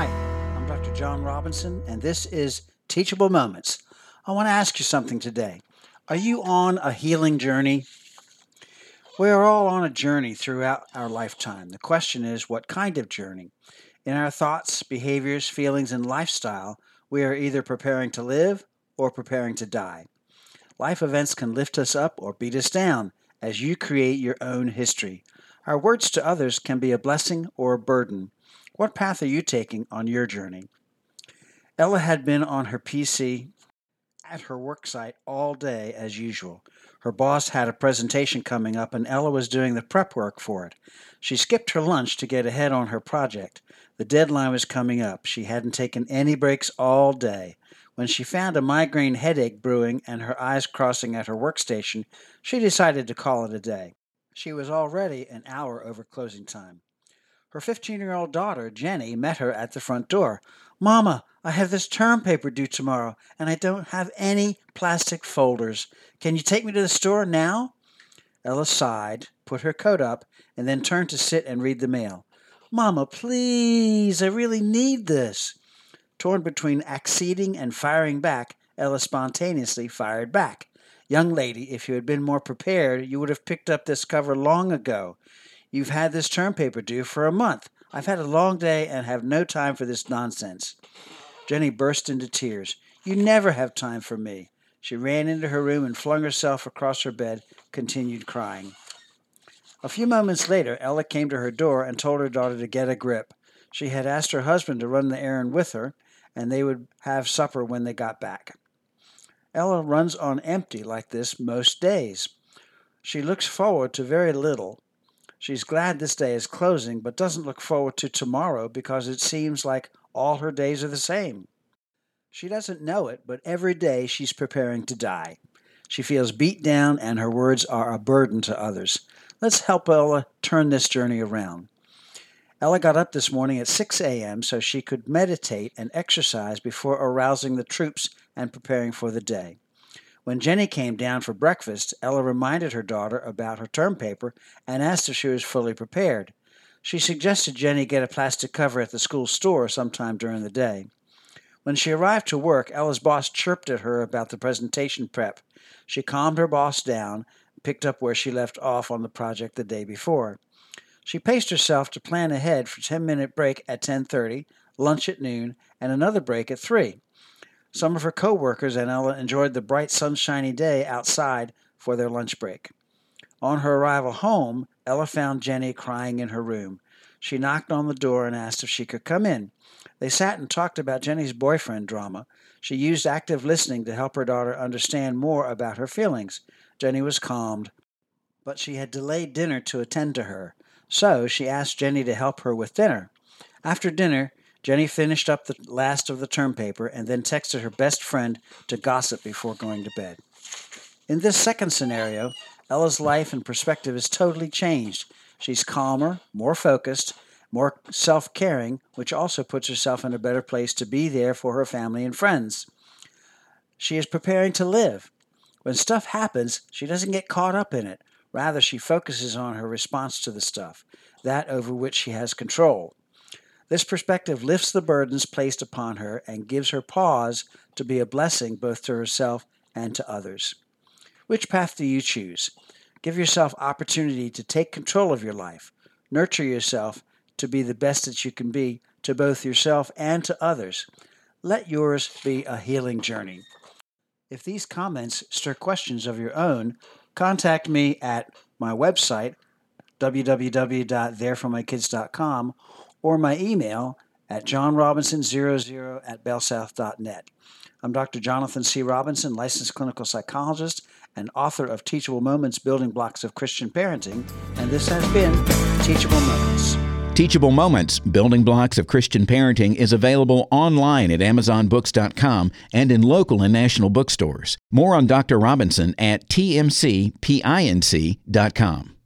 Hi, I'm Dr. Jon Robinson, and this is Teachable Moments. I want to ask you something today. Are you on a healing journey? We are all on a journey throughout our lifetime. The question is, what kind of journey? In our thoughts, behaviors, feelings, and lifestyle, we are either preparing to live or preparing to die. Life events can lift us up or beat us down as you create your own history. Our words to others can be a blessing or a burden. What path are you taking on your journey? Ella had been on her PC at her worksite all day as usual. Her boss had a presentation coming up, and Ella was doing the prep work for it. She skipped her lunch to get ahead on her project. The deadline was coming up. She hadn't taken any breaks all day. When she found a migraine headache brewing and her eyes crossing at her workstation, she decided to call it a day. She was already an hour over closing time. Her 15 year old daughter, Jenny, met her at the front door. Mama, I have this term paper due tomorrow, and I don't have any plastic folders. Can you take me to the store now? Ella sighed, put her coat up, and then turned to sit and read the mail. Mama, please, I really need this. Torn between acceding and firing back, Ella spontaneously fired back. Young lady, if you had been more prepared, you would have picked up this cover long ago. You've had this term paper due for a month. I've had a long day and have no time for this nonsense. Jenny burst into tears. You never have time for me. She ran into her room and flung herself across her bed, continued crying. A few moments later, Ella came to her door and told her daughter to get a grip. She had asked her husband to run the errand with her, and they would have supper when they got back. Ella runs on empty like this most days. She looks forward to very little. She's glad this day is closing, but doesn't look forward to tomorrow because it seems like all her days are the same. She doesn't know it, but every day she's preparing to die. She feels beat down, and her words are a burden to others. Let's help Ella turn this journey around. Ella got up this morning at 6 a.m. so she could meditate and exercise before arousing the troops and preparing for the day. When Jenny came down for breakfast, Ella reminded her daughter about her term paper and asked if she was fully prepared. She suggested Jenny get a plastic cover at the school store sometime during the day. When she arrived to work, Ella's boss chirped at her about the presentation prep. She calmed her boss down, picked up where she left off on the project the day before. She paced herself to plan ahead for 10-minute break at 10:30, lunch at noon, and another break at 3. Some of her co-workers and Ella enjoyed the bright sunshiny day outside for their lunch break. On her arrival home, Ella found Jenny crying in her room. She knocked on the door and asked if she could come in. They sat and talked about Jenny's boyfriend drama. She used active listening to help her daughter understand more about her feelings. Jenny was calmed, but she had delayed dinner to attend to her. So she asked Jenny to help her with dinner. After dinner, Jenny finished up the last of the term paper and then texted her best friend to gossip before going to bed. In this second scenario, Ella's life and perspective is totally changed. She's calmer, more focused, more self caring, which also puts herself in a better place to be there for her family and friends. She is preparing to live. When stuff happens, she doesn't get caught up in it. Rather, she focuses on her response to the stuff, that over which she has control. This perspective lifts the burdens placed upon her and gives her pause to be a blessing both to herself and to others. Which path do you choose? Give yourself opportunity to take control of your life. Nurture yourself to be the best that you can be to both yourself and to others. Let yours be a healing journey. If these comments stir questions of your own, contact me at my website, www.thereformykids.com, or my email at johnrobinson00 at bellsouth.net. I'm Dr. Jonathan C. Robinson, licensed clinical psychologist and author of Teachable Moments Building Blocks of Christian Parenting, and this has been Teachable Moments. Teachable Moments Building Blocks of Christian Parenting is available online at AmazonBooks.com and in local and national bookstores. More on Dr. Robinson at TMCPINC.com.